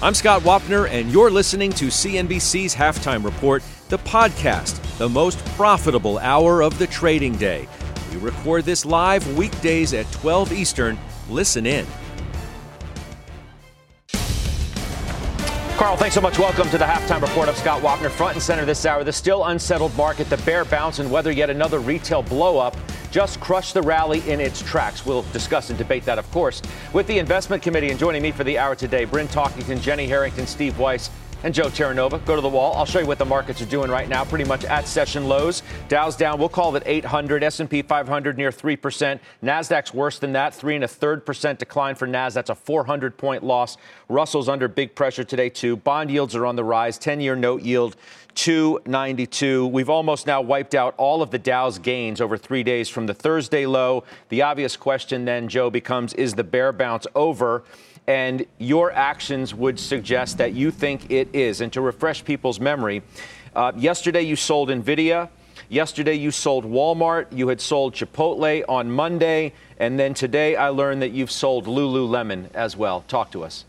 I'm Scott Wapner, and you're listening to CNBC's Halftime Report, the podcast, the most profitable hour of the trading day. We record this live weekdays at 12 Eastern. Listen in. Carl, thanks so much. Welcome to the halftime report of Scott Wapner. Front and center this hour, the still unsettled market, the bear bounce, and whether yet another retail blowup just crushed the rally in its tracks. We'll discuss and debate that, of course, with the investment committee. And joining me for the hour today, Bryn Talkington, Jenny Harrington, Steve Weiss, and Joe Terranova. Go to the wall. I'll show you what the markets are doing right now, pretty much at session lows. Dow's down. We'll call it 800. S&P 500 near 3%. Nasdaq's worse than that. Three and a third percent decline for Nas. That's a 400 point loss. Russell's under big pressure today too. Bond yields are on the rise. 10-year note yield 292. We've almost now wiped out all of the Dow's gains over three days from the Thursday low. The obvious question then, Joe, becomes: Is the bear bounce over? and your actions would suggest that you think it is. And to refresh people's memory, uh, yesterday you sold NVIDIA. Yesterday you sold Walmart. You had sold Chipotle on Monday. And then today I learned that you've sold Lululemon as well. Talk to us.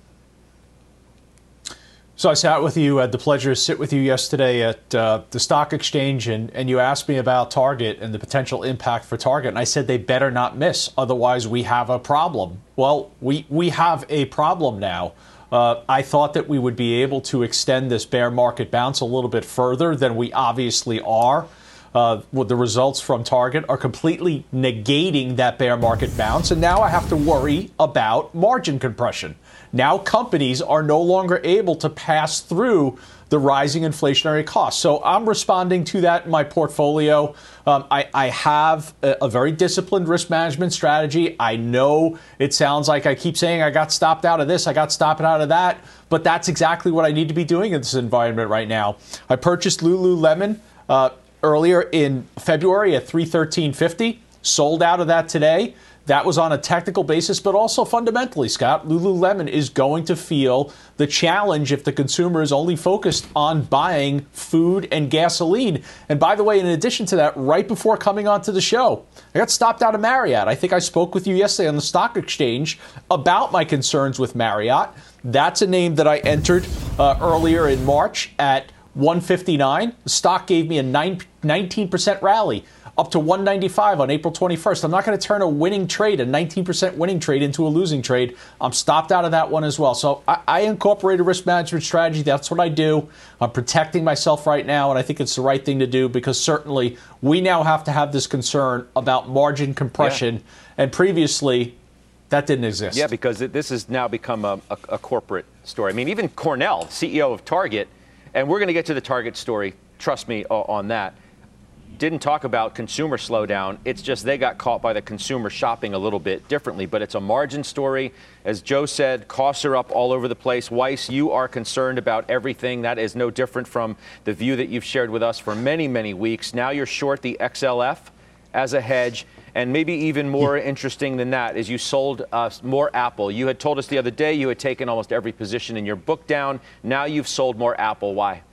So I sat with you, had the pleasure to sit with you yesterday at uh, the stock exchange, and, and you asked me about Target and the potential impact for Target. And I said they better not miss, otherwise we have a problem. Well, we, we have a problem now. Uh, I thought that we would be able to extend this bear market bounce a little bit further than we obviously are. Uh, the results from Target are completely negating that bear market bounce, and now I have to worry about margin compression. Now companies are no longer able to pass through the rising inflationary costs. So I'm responding to that in my portfolio. Um, I, I, have a, a, very disciplined risk management strategy. I know it sounds like I keep saying I got stopped out of this, I got stopped out of that, but that's exactly what I need to be doing in this environment right now. I purchased Lululemon uh, earlier in February at 313.50, sold out of that today. That was on a technical basis, but also fundamentally, Scott, Lululemon is going to feel the challenge if the consumer is only focused on buying food and gasoline. And by the way, in addition to that, right before coming onto the show, I got stopped out of Marriott. I think I spoke with you yesterday on the stock exchange about my concerns with Marriott. That's a name that I entered uh, earlier in March at 159. The stock gave me a 9, 19% rally up to 195 on April 21st. I'm not going to turn a winning trade, a 19% winning trade, into a losing trade. I'm stopped out of that one as well. So I, I incorporate a risk management strategy. That's what I do. I'm protecting myself right now, and I think it's the right thing to do because certainly we now have to have this concern about margin compression. Yeah. And previously, that didn't exist. Yeah, because this has now become a, a, a corporate story. I mean, even Cornell, CEO of Target, and we're going to get to the Target story, trust me on that didn't talk about consumer slowdown. It's just they got caught by the consumer shopping a little bit differently. But it's a margin story. As Joe said, costs are up all over the place. Weiss, you are concerned about everything. That is no different from the view that you've shared with us for many, many weeks. Now you're short the XLF as a hedge. And maybe even more interesting than that is you sold us more Apple. You had told us the other day you had taken almost every position in your book down. Now you've sold more Apple. Why?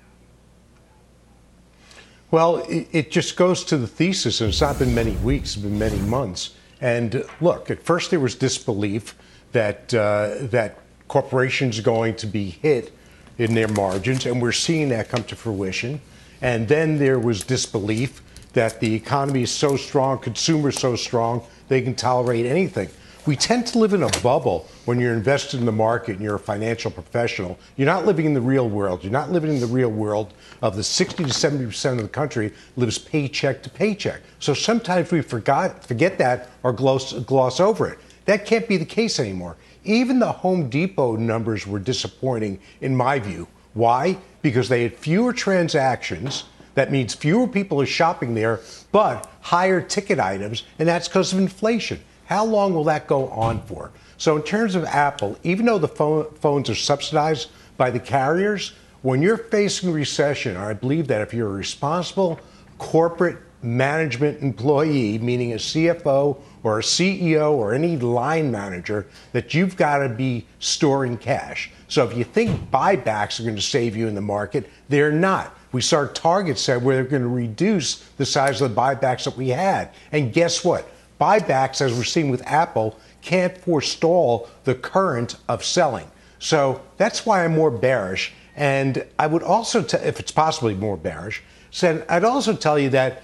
Well, it, just goes to the thesis, and it's not been many weeks, it's been many months. And look, at first there was disbelief that uh, that corporations are going to be hit in their margins, and we're seeing that come to fruition. And then there was disbelief that the economy is so strong, consumers so strong, they can tolerate anything. We tend to live in a bubble when you're invested in the market and you're a financial professional. You're not living in the real world. You're not living in the real world of the 60 to 70 percent of the country lives paycheck to paycheck. So sometimes we forgot, forget that or gloss, gloss over it. That can't be the case anymore. Even the Home Depot numbers were disappointing, in my view. Why? Because they had fewer transactions. That means fewer people are shopping there, but higher ticket items, and that's because of inflation. How long will that go on for? So, in terms of Apple, even though the phone, phones are subsidized by the carriers. When you're facing recession, I believe that if you're a responsible corporate management employee, meaning a CFO or a CEO or any line manager, that you've got to be storing cash. So if you think buybacks are going to save you in the market, they're not. We saw Target said we're going to reduce the size of the buybacks that we had. And guess what? Buybacks, as we're seeing with Apple, can't forestall the current of selling. So that's why I'm more bearish. And I would also, t- if it's possibly more bearish, said I'd also tell you that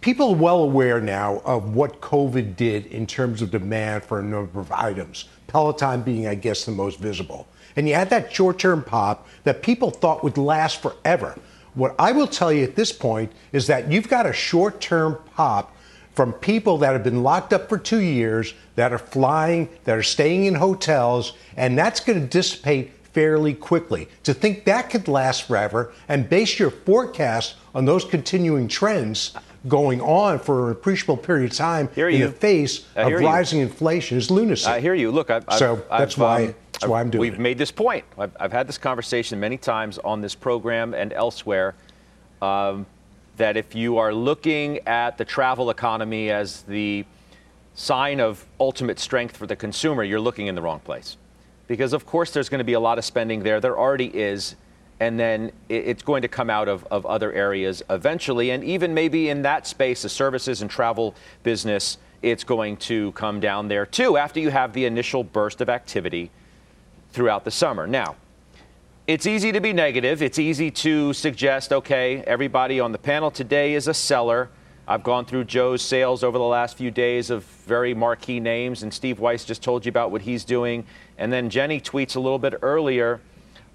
people are well aware now of what COVID did in terms of demand for a number of items. Peloton being, I guess, the most visible. And you had that short term pop that people thought would last forever. What I will tell you at this point is that you've got a short term pop from people that have been locked up for two years, that are flying, that are staying in hotels, and that's going to dissipate fairly quickly. To think that could last forever and base your forecast on those continuing trends going on for an appreciable period of time in the face of rising inflation is lunacy. I hear you. Look, I've, so I've, that's I've, why. Um, that's why I'm doing We've it. made this point. I've, I've, had this conversation many times on this program and elsewhere. Um, that if you are looking at the travel economy as the sign of ultimate strength for the consumer, you're looking in the wrong place. Because, of course, there's going to be a lot of spending there. There already is. And then it's going to come out of, of other areas eventually. And even maybe in that space, the services and travel business, it's going to come down there too after you have the initial burst of activity throughout the summer. Now, it's easy to be negative. It's easy to suggest, okay, everybody on the panel today is a seller. I've gone through Joe's sales over the last few days of very marquee names, and Steve Weiss just told you about what he's doing. And then Jenny tweets a little bit earlier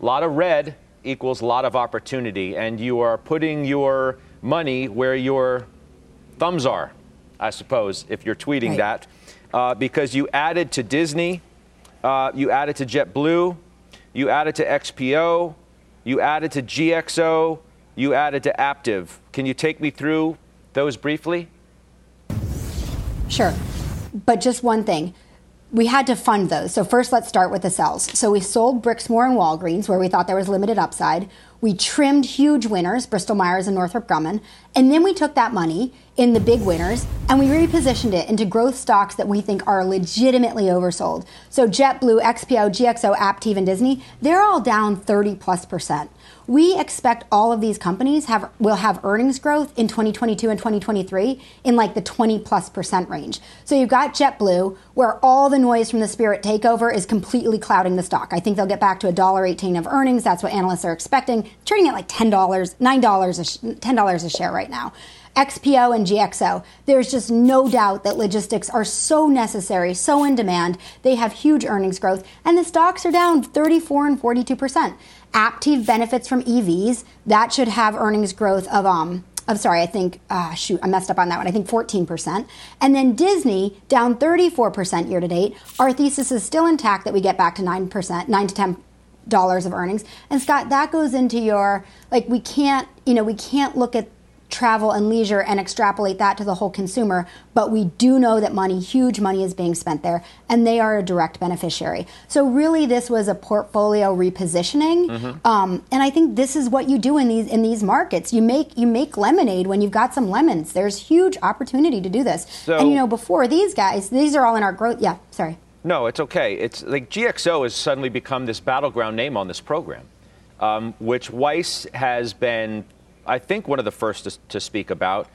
a lot of red equals a lot of opportunity, and you are putting your money where your thumbs are, I suppose, if you're tweeting right. that, uh, because you added to Disney, uh, you added to JetBlue, you added to XPO, you added to GXO, you added to Aptiv. Can you take me through those briefly? Sure. But just one thing. We had to fund those. So first let's start with the sells. So we sold Brixmor and Walgreens where we thought there was limited upside. We trimmed huge winners, Bristol Myers and Northrop Grumman, and then we took that money in the big winners and we repositioned it into growth stocks that we think are legitimately oversold. So JetBlue, XPO, GXO, Aptiv, and Disney, they're all down 30 plus percent. We expect all of these companies have will have earnings growth in 2022 and 2023 in like the 20 plus percent range. So you've got JetBlue, where all the noise from the Spirit takeover is completely clouding the stock. I think they'll get back to $1.18 of earnings. That's what analysts are expecting. Trading at like $10, $9, $10 a share right now. XPO and GXO. There's just no doubt that logistics are so necessary, so in demand. They have huge earnings growth, and the stocks are down 34 and 42 percent. Aptiv benefits from EVs. That should have earnings growth of um I'm sorry, I think, uh, shoot, I messed up on that one. I think 14%. And then Disney down 34% year to date. Our thesis is still intact that we get back to 9%, 9 to 10 dollars of earnings. And Scott, that goes into your, like, we can't, you know, we can't look at travel and leisure and extrapolate that to the whole consumer. But we do know that money, huge money, is being spent there, and they are a direct beneficiary. So really, this was a portfolio repositioning, mm-hmm. um, and I think this is what you do in these in these markets. You make you make lemonade when you've got some lemons. There's huge opportunity to do this. So, and you know, before these guys, these are all in our growth. Yeah, sorry. No, it's okay. It's like GXO has suddenly become this battleground name on this program, um, which Weiss has been I think, one of the first to, to speak about.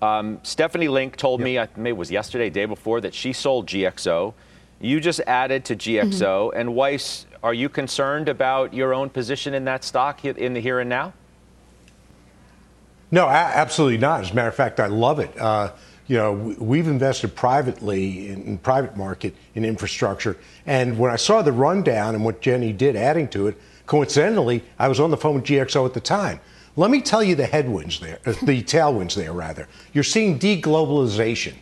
Um, Stephanie Link told yep. me, I maybe it was yesterday, day before, that she sold GXO. You just added to GXO. Mm-hmm. And Weiss, are you concerned about your own position in that stock in the here and now? No, absolutely not. As a matter of fact, I love it. Uh, you know, we've invested privately in, in, private market in infrastructure. And when I saw the rundown and what Jenny did adding to it, coincidentally, I was on the phone with GXO at the time. Let me tell you the headwinds there, uh, the tailwinds there, rather. You're seeing deglobalization.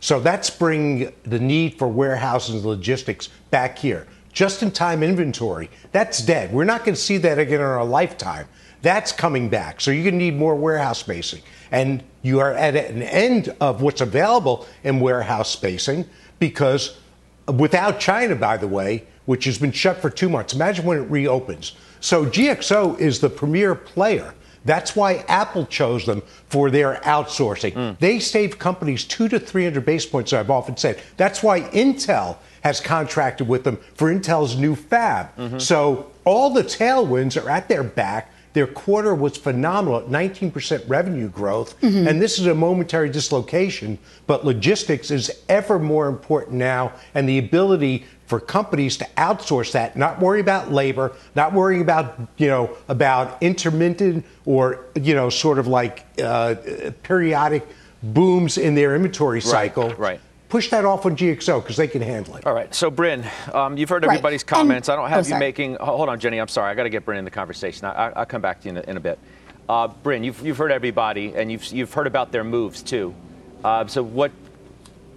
So that's bringing the need for warehouses and logistics back here. Just in time inventory, that's dead. We're not going to see that again in our lifetime. That's coming back. So you're going to need more warehouse spacing. And you are at an end of what's available in warehouse spacing because without China, by the way, which has been shut for two months. Imagine when it reopens. So GXO is the premier player. That's why Apple chose them for their outsourcing. Mm. They save companies two to 300 basis points, I've often said. That's why Intel has contracted with them for Intel's new fab. Mm-hmm. So all the tailwinds are at their back. Their quarter was phenomenal at 19% revenue growth. Mm-hmm. And this is a momentary dislocation, but logistics is ever more important now. And the ability for companies to outsource that, not worry about labor, not worrying about, you know, about intermittent or, you know, sort of like uh, periodic booms in their inventory cycle. Right. right. Push that off on GXO because they can handle it. All right. So, Bryn, um, you've heard everybody's right. comments. And, I don't have oh, you making. Hold on, Jenny. I'm sorry. I got to get Bryn in the conversation. I, will come back to you in a, in a bit. Uh, Bryn, you've, you've heard everybody, and you've, you've heard about their moves too. Uh, so, what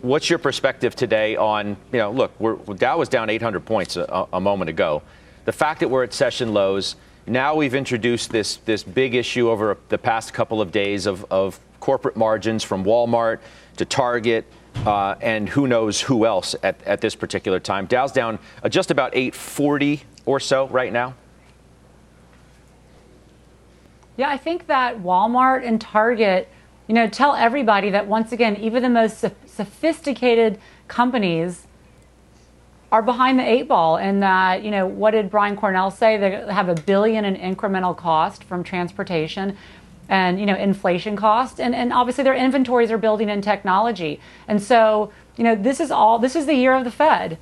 what's your perspective today on, you know, look, Dow was down 800 points a, a, moment ago. The fact that we're at session lows, now we've introduced this, this big issue over the past couple of days of, of corporate margins from Walmart to Target uh, and who knows who else at, at this particular time. Dow's down uh, just about 840 or so right now. Yeah, I think that Walmart and Target, you know, tell everybody that once again, even the most sophisticated companies are behind the eight ball and that you know what did brian cornell say? They have a billion in incremental cost from transportation and you know inflation cost. And, and obviously their inventories are building in technology. And so you know this is all this is the year of the fed.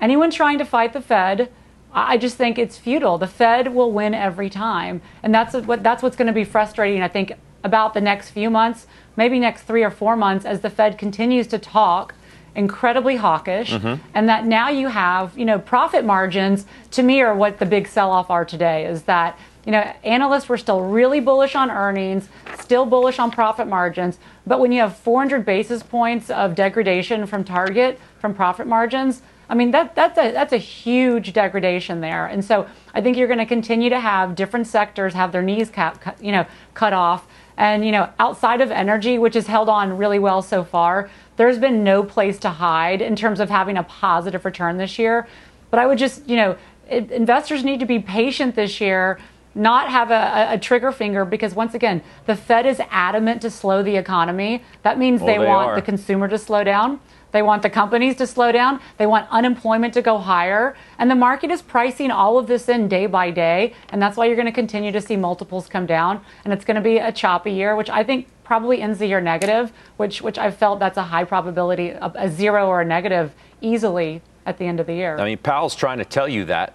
Anyone trying to fight the fed i just think it's futile. The fed will win every time. And that's what that's what's going to be frustrating i think about the next few months maybe next three or four months as the Fed continues to talk incredibly hawkish mm-hmm. and that now you have you know profit margins to me are what the big sell-off are today is that you know analysts were still really bullish on earnings still bullish on profit margins but when you have 400 basis points of degradation from target from profit margins I mean that that's a that's a huge degradation there, and so I think you're going to continue to have different sectors have their knees cap, you know, cut off, and, you know, outside of energy, which has held on really well so far, there's been no place to hide in terms of having a positive return this year. But I would just, you know, it, investors need to be patient this year, not have a, a, trigger finger, because once again, the Fed is adamant to slow the economy. That means they, they, want are. the consumer to slow down. They want the companies to slow down. They want unemployment to go higher. And the market is pricing all of this in day by day. And that's why you're going to continue to see multiples come down. And it's going to be a choppy year, which I think probably ends the year negative, which, which I felt that's a high probability of a zero or a negative easily at the end of the year. I mean, Powell's trying to tell you that.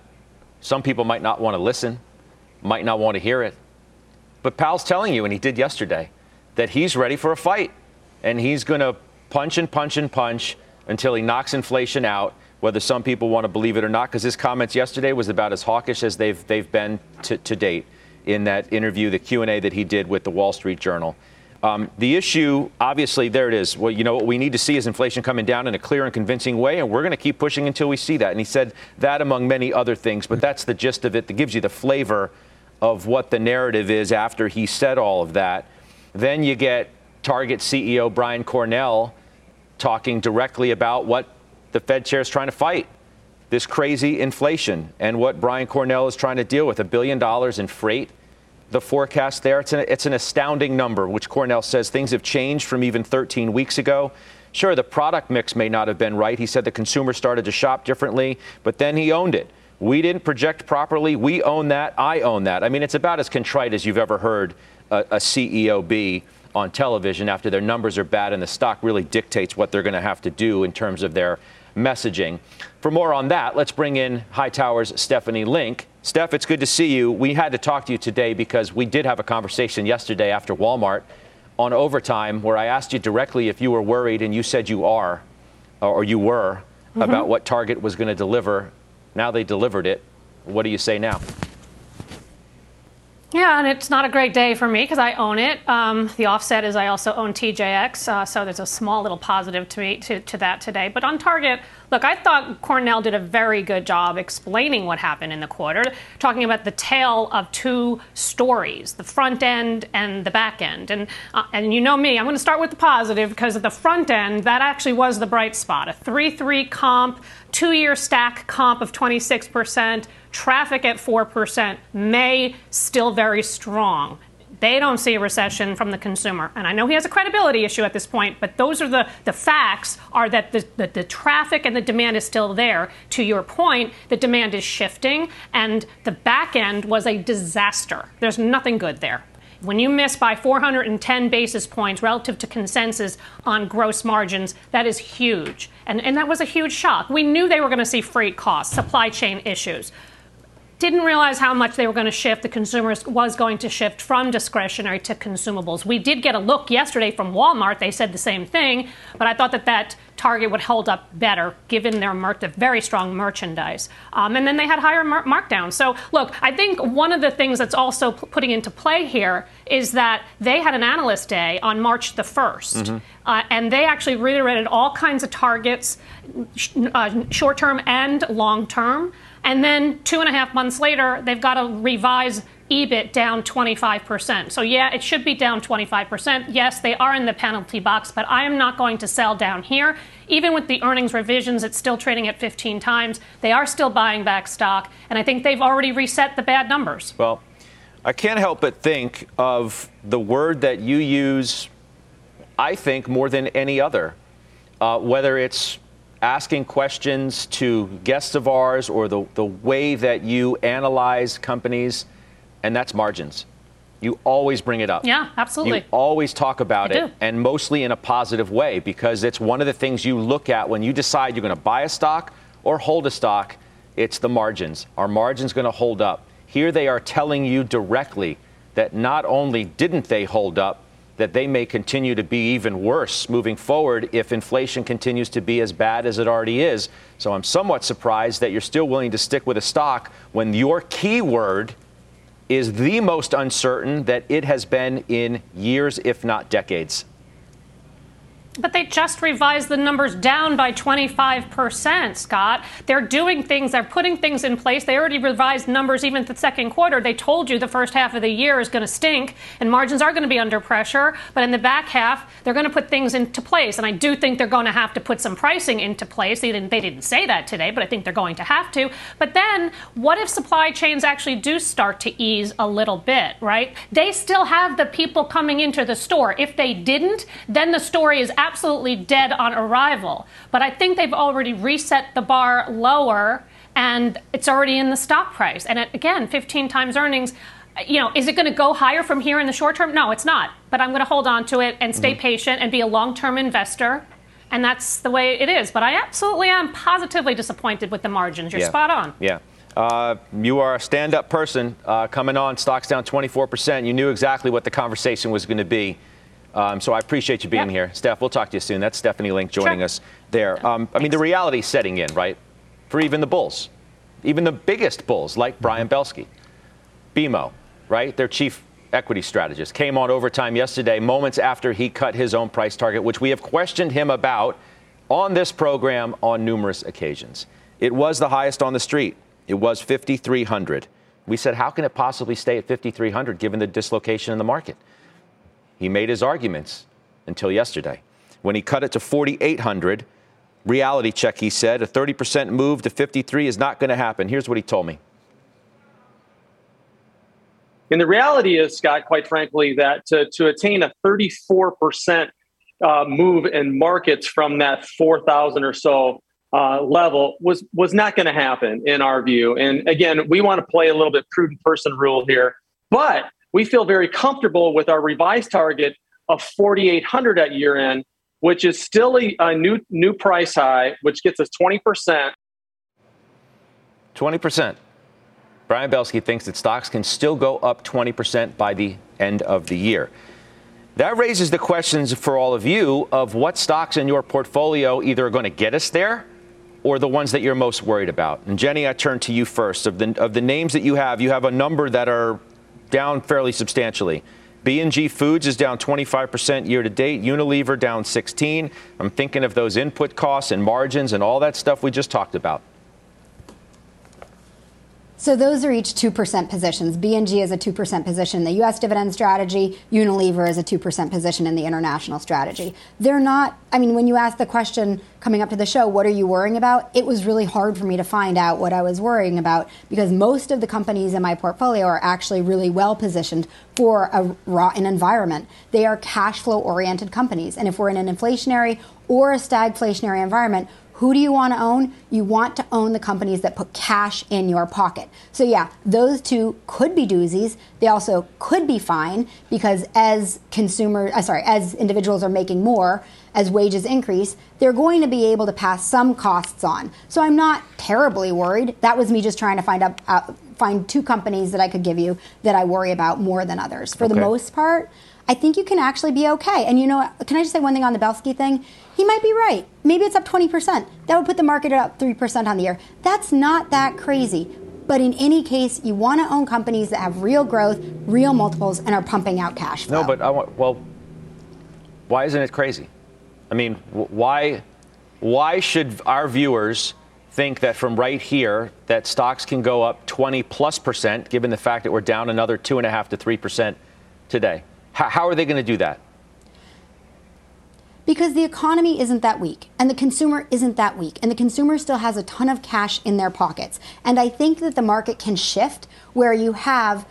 Some people might not want to listen, might not want to hear it. But Powell's telling you, and he did yesterday, that he's ready for a fight. And he's going to punch and punch and punch until he knocks inflation out, whether some people want to believe it or not, because his comments yesterday was about as hawkish as they've, they've been to, to date in that interview, the Q&A that he did with the Wall Street Journal. Um, the issue, obviously, there it is. Well, you know, what we need to see is inflation coming down in a clear and convincing way, and we're going to keep pushing until we see that. And he said that among many other things, but that's the gist of it that gives you the flavor of what the narrative is after he said all of that. Then you get Target CEO Brian Cornell talking directly about what the Fed chair is trying to fight this crazy inflation and what Brian Cornell is trying to deal with a billion dollars in freight. The forecast there, it's an, it's an astounding number, which Cornell says things have changed from even 13 weeks ago. Sure, the product mix may not have been right. He said the consumer started to shop differently, but then he owned it. We didn't project properly. We own that. I own that. I mean, it's about as contrite as you've ever heard a, a CEO be on television after their numbers are bad and the stock really dictates what they're going to have to do in terms of their messaging. For more on that, let's bring in Hightower's Stephanie Link. Steph, it's good to see you. We had to talk to you today because we did have a conversation yesterday after Walmart on overtime where I asked you directly if you were worried, and you said you are, or you were, mm-hmm. about what Target was going to deliver. Now they delivered it. What do you say now? Yeah, and it's not a great day for me because I own it. Um, the offset is I also own TJX, uh, so there's a small little positive to me to, to that today. But on Target, look, I thought Cornell did a very good job explaining what happened in the quarter, talking about the tale of two stories, the front end and the back end. And uh, and you know me, I'm going to start with the positive because at the front end, that actually was the bright spot. A 3-3 comp, two-year stack comp of 26 percent Traffic at 4%. May still very strong. They don't see a recession from the consumer. And I know he has a credibility issue at this point, but those are the, the facts are that the, the, the traffic and the demand is still there. To your point, the demand is shifting, and the back end was a disaster. There's nothing good there. When you miss by 410 basis points relative to consensus on gross margins, that is huge. And, and that was a huge shock. We knew they were going to see freight costs, supply chain issues didn't realize how much they were going to shift. The consumers was going to shift from discretionary to consumables. We did get a look yesterday from Walmart. They said the same thing, but I thought that that Target would hold up better given their mer- very strong merchandise. Um, and then they had higher mar- markdowns. So, look, I think one of the things that's also p- putting into play here is that they had an analyst day on March the 1st. Mm-hmm. Uh, and they actually reiterated all kinds of targets, sh- uh, short term and long term. And then two and a half months later, they've got to revise EBIT down 25%. So, yeah, it should be down 25%. Yes, they are in the penalty box, but I am not going to sell down here. Even with the earnings revisions, it's still trading at 15 times. They are still buying back stock, and I think they've already reset the bad numbers. Well, I can't help but think of the word that you use, I think, more than any other, uh, whether it's asking questions to guests of ours or the, the way that you analyze companies, and that's margins. You always bring it up. Yeah, absolutely. You always talk about I it, do. and mostly in a positive way because it's one of the things you look at when you decide you're going to buy a stock or hold a stock. It's the margins. Are margins going to hold up? Here they are telling you directly that not only didn't they hold up, that they may continue to be even worse moving forward if inflation continues to be as bad as it already is. So I'm somewhat surprised that you're still willing to stick with a stock when your keyword is the most uncertain that it has been in years, if not decades. But they just revised the numbers down by 25%, Scott. They're doing things, they're putting things in place. They already revised numbers even the second quarter. They told you the first half of the year is going to stink and margins are going to be under pressure. But in the back half, they're going to put things into place. And I do think they're going to have to put some pricing into place. They didn't, they didn't say that today, but I think they're going to have to. But then, what if supply chains actually do start to ease a little bit, right? They still have the people coming into the store. If they didn't, then the story is absolutely dead on arrival. But I think they've already reset the bar lower and it's already in the stock price. And it, again, 15 times earnings. You know, is it going to go higher from here in the short term? No, it's not. But I'm going to hold on to it and stay mm-hmm. patient and be a long term investor. And that's the way it is. But I absolutely am positively disappointed with the margins. You're yeah. spot on. Yeah. Uh, you are a stand up person uh, coming on, stocks down 24%. You knew exactly what the conversation was going to be. Um, so I appreciate you being here. Steph, we'll talk to you soon. That's Stephanie Link joining sure. us there. Um, I mean, the reality setting in, right? For even the Bulls, even the biggest Bulls like Brian Belski, BMO, right? Their chief equity strategist came on overtime yesterday, moments after he cut his own price target, which we have questioned him about on this program on numerous occasions. It was the highest on the street. It was 5,300. We said, how can it possibly stay at 5,300 given the dislocation in the market? He made his arguments until yesterday. When he cut it to 4,800, reality check, he said, a 30% move to 53 is not going to happen. Here's what he told me. And the reality is, Scott, quite frankly, that to, to attain a 34% uh, move in markets from that 4,000 or so uh, level was was not going to happen in our view. And again, we want to play a little bit prudent person rule here, but we feel very comfortable with our revised target of 4,800 at year end, which is still a, a new new price high, which gets us 20%. 20%. Brian Belski thinks that stocks can still go up 20% by the end of the year. That raises the questions for all of you of what stocks in your portfolio either are going to get us there or the ones that you're most worried about. And Jenny, I turn to you first. Of the, of the names that you have, you have a number that are down fairly substantially. B&G Foods is down 25% year to date. Unilever down 16. I'm thinking of those input costs and margins and all that stuff we just talked about. So those are each 2% positions. B&G is a 2% position in the US dividend strategy, Unilever is a 2% position in the international strategy. They're not I mean when you asked the question coming up to the show, what are you worrying about? It was really hard for me to find out what I was worrying about because most of the companies in my portfolio are actually really well positioned for a, an environment. They are cash flow oriented companies and if we're in an inflationary or a stagflationary environment, who do you want to own? You want to own the companies that put cash in your pocket. So, yeah, those two could be doozies. They also could be fine because as consumers, uh, sorry, as individuals are making more, as wages increase, they're going to be able to pass some costs on. So, I'm not terribly worried. That was me just trying to find out. Uh, find two companies that I could give you that I worry about more than others. For okay. the most part, I think you can actually be okay. And you know, can I just say one thing on the Belski thing? He might be right. Maybe it's up 20%. That would put the market up 3% on the year. That's not that crazy. But in any case, you want to own companies that have real growth, real multiples, and are pumping out cash flow. No, but I want, well, why isn't it crazy? I mean, why, why should our viewers think that from right here that stocks can go up 20 plus percent, given the fact that we're down another two and a half to three percent today? How, how are they going to do that? Because the economy isn't that weak and the consumer isn't that weak and the consumer still has a ton of cash in their pockets. And I think that the market can shift where you have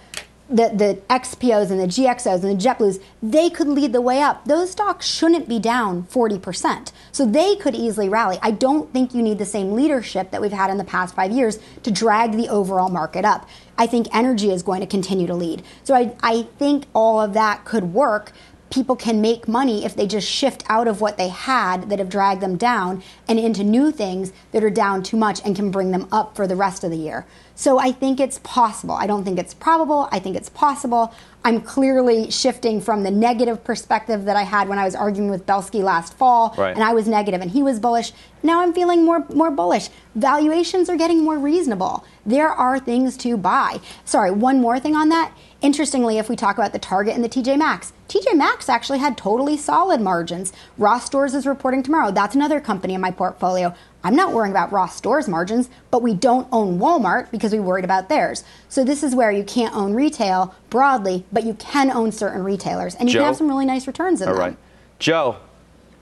the, the XPOs and the GXOs and the JetBlues, they could lead the way up. Those stocks shouldn't be down 40%. So they could easily rally. I don't think you need the same leadership that we've had in the past five years to drag the overall market up. I think energy is going to continue to lead. So I, I think all of that could work people can make money if they just shift out of what they had that have dragged them down and into new things that are down too much and can bring them up for the rest of the year. So I think it's possible. I don't think it's probable. I think it's possible. I'm clearly shifting from the negative perspective that I had when I was arguing with Belski last fall, right. and I was negative and he was bullish. Now I'm feeling more more bullish. Valuations are getting more reasonable. There are things to buy. Sorry, one more thing on that. Interestingly, if we talk about the Target and the TJ Maxx, TJ Maxx actually had totally solid margins. Ross Stores is reporting tomorrow. That's another company in my portfolio. I'm not worrying about Ross Stores margins, but we don't own Walmart because we worried about theirs. So this is where you can't own retail broadly, but you can own certain retailers, and you Joe? can have some really nice returns in All them. right, Joe.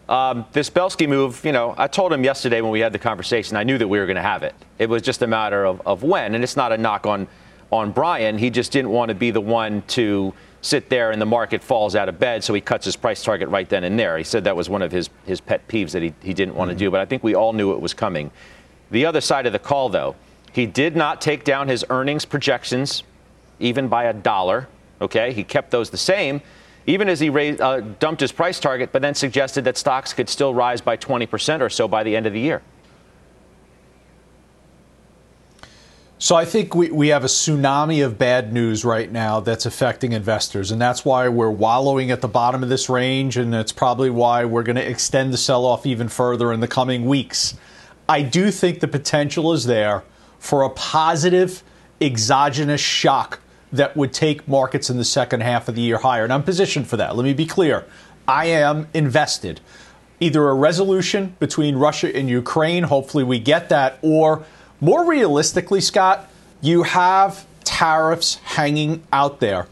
Um, this Belski move, you know, I told him yesterday when we had the conversation, I knew that we were going to have it. It was just a matter of, of when, and it's not a knock on on Brian. He just didn't want to be the one to sit there and the market falls out of bed, so he cuts his price target right then and there. He said that was one of his, his pet peeves that he, he didn't want to mm-hmm. do, but I think we all knew it was coming. The other side of the call, though, he did not take down his earnings projections even by a dollar. Okay, he kept those the same, even as he raised, uh, dumped his price target, but then suggested that stocks could still rise by 20% or so by the end of the year. So I think we, we have a tsunami of bad news right now that's affecting investors. And that's why we're wallowing at the bottom of this range. And that's probably why we're going to extend the sell off even further in the coming weeks. I do think the potential is there for a positive exogenous shock that would take markets in the second half of the year higher. And I'm positioned for that. Let me be clear. I am invested. Either a resolution between Russia and Ukraine, hopefully we get that, or more realistically, Scott, you have tariffs hanging out there.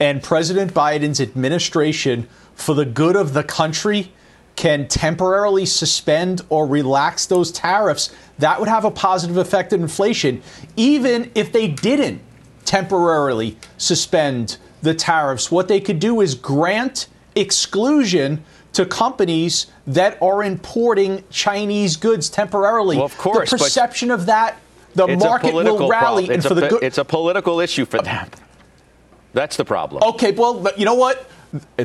And President Biden's administration, for the good of the country, can temporarily suspend or relax those tariffs. That would have a positive effect on inflation, even if they didn't temporarily suspend the tariffs. What they could do is grant exclusion to companies that are importing Chinese goods temporarily. Well, of course, the perception of that, the market will rally, and for the good. It's a political issue for them. That's the problem. Okay, well, you know what?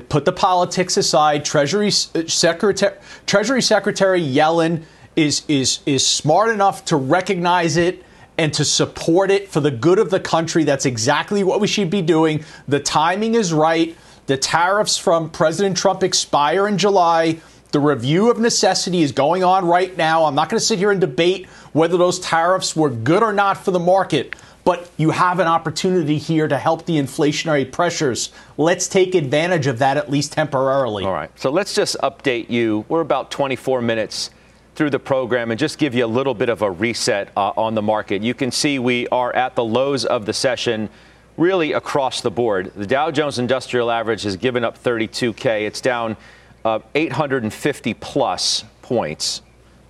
Put the politics aside. Treasury uh, Secretary Treasury Secretary Yellen is is is smart enough to recognize it and to support it for the good of the country. That's exactly what we should be doing. The timing is right. The tariffs from President Trump expire in July. The review of necessity is going on right now. I'm not going to sit here and debate whether those tariffs were good or not for the market, but you have an opportunity here to help the inflationary pressures. Let's take advantage of that at least temporarily. All right. So let's just update you. We're about 24 minutes through the program and just give you a little bit of a reset uh, on the market. You can see we are at the lows of the session really across the board. The Dow Jones Industrial Average has given up 32K. It's down uh, 850 plus points.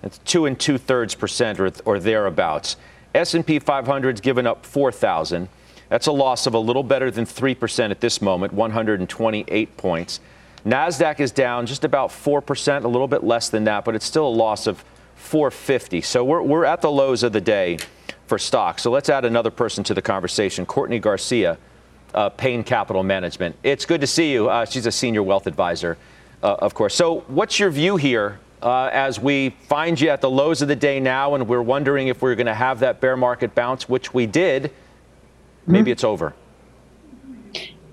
It's two and two thirds percent or, or thereabouts. S&P 500's given up 4,000. That's a loss of a little better than 3% at this moment, 128 points. NASDAQ is down just about 4%, a little bit less than that, but it's still a loss of 450. So we're, we're at the lows of the day for stocks. So let's add another person to the conversation, Courtney Garcia, uh, Payne Capital Management. It's good to see you. Uh, she's a senior wealth advisor, uh, of course. So what's your view here uh, as we find you at the lows of the day now, and we're wondering if we're going to have that bear market bounce, which we did. Maybe mm-hmm. it's over.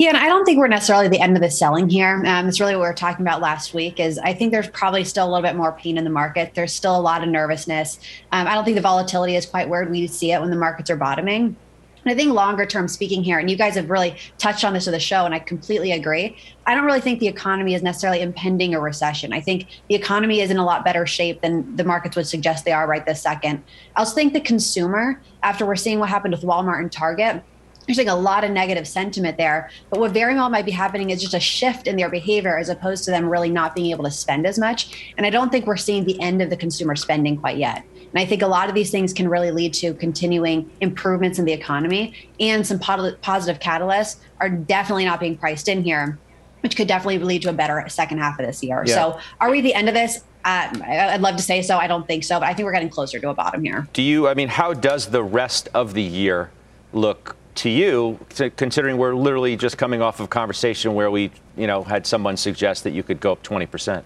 Yeah, and I don't think we're necessarily the end of the selling here. Um, it's really what we were talking about last week. Is I think there's probably still a little bit more pain in the market. There's still a lot of nervousness. Um, I don't think the volatility is quite where we see it when the markets are bottoming. And I think longer term speaking here, and you guys have really touched on this with the show, and I completely agree. I don't really think the economy is necessarily impending a recession. I think the economy is in a lot better shape than the markets would suggest they are right this second. I also think the consumer, after we're seeing what happened with Walmart and Target, there's like a lot of negative sentiment there. But what very well might be happening is just a shift in their behavior as opposed to them really not being able to spend as much. And I don't think we're seeing the end of the consumer spending quite yet. And I think a lot of these things can really lead to continuing improvements in the economy and some positive catalysts are definitely not being priced in here, which could definitely lead to a better second half of this year. Yeah. So, are we the end of this? Uh, I'd love to say so. I don't think so, but I think we're getting closer to a bottom here. Do you, I mean, how does the rest of the year look to you, to, considering we're literally just coming off of a conversation where we, you know, had someone suggest that you could go up 20 percent?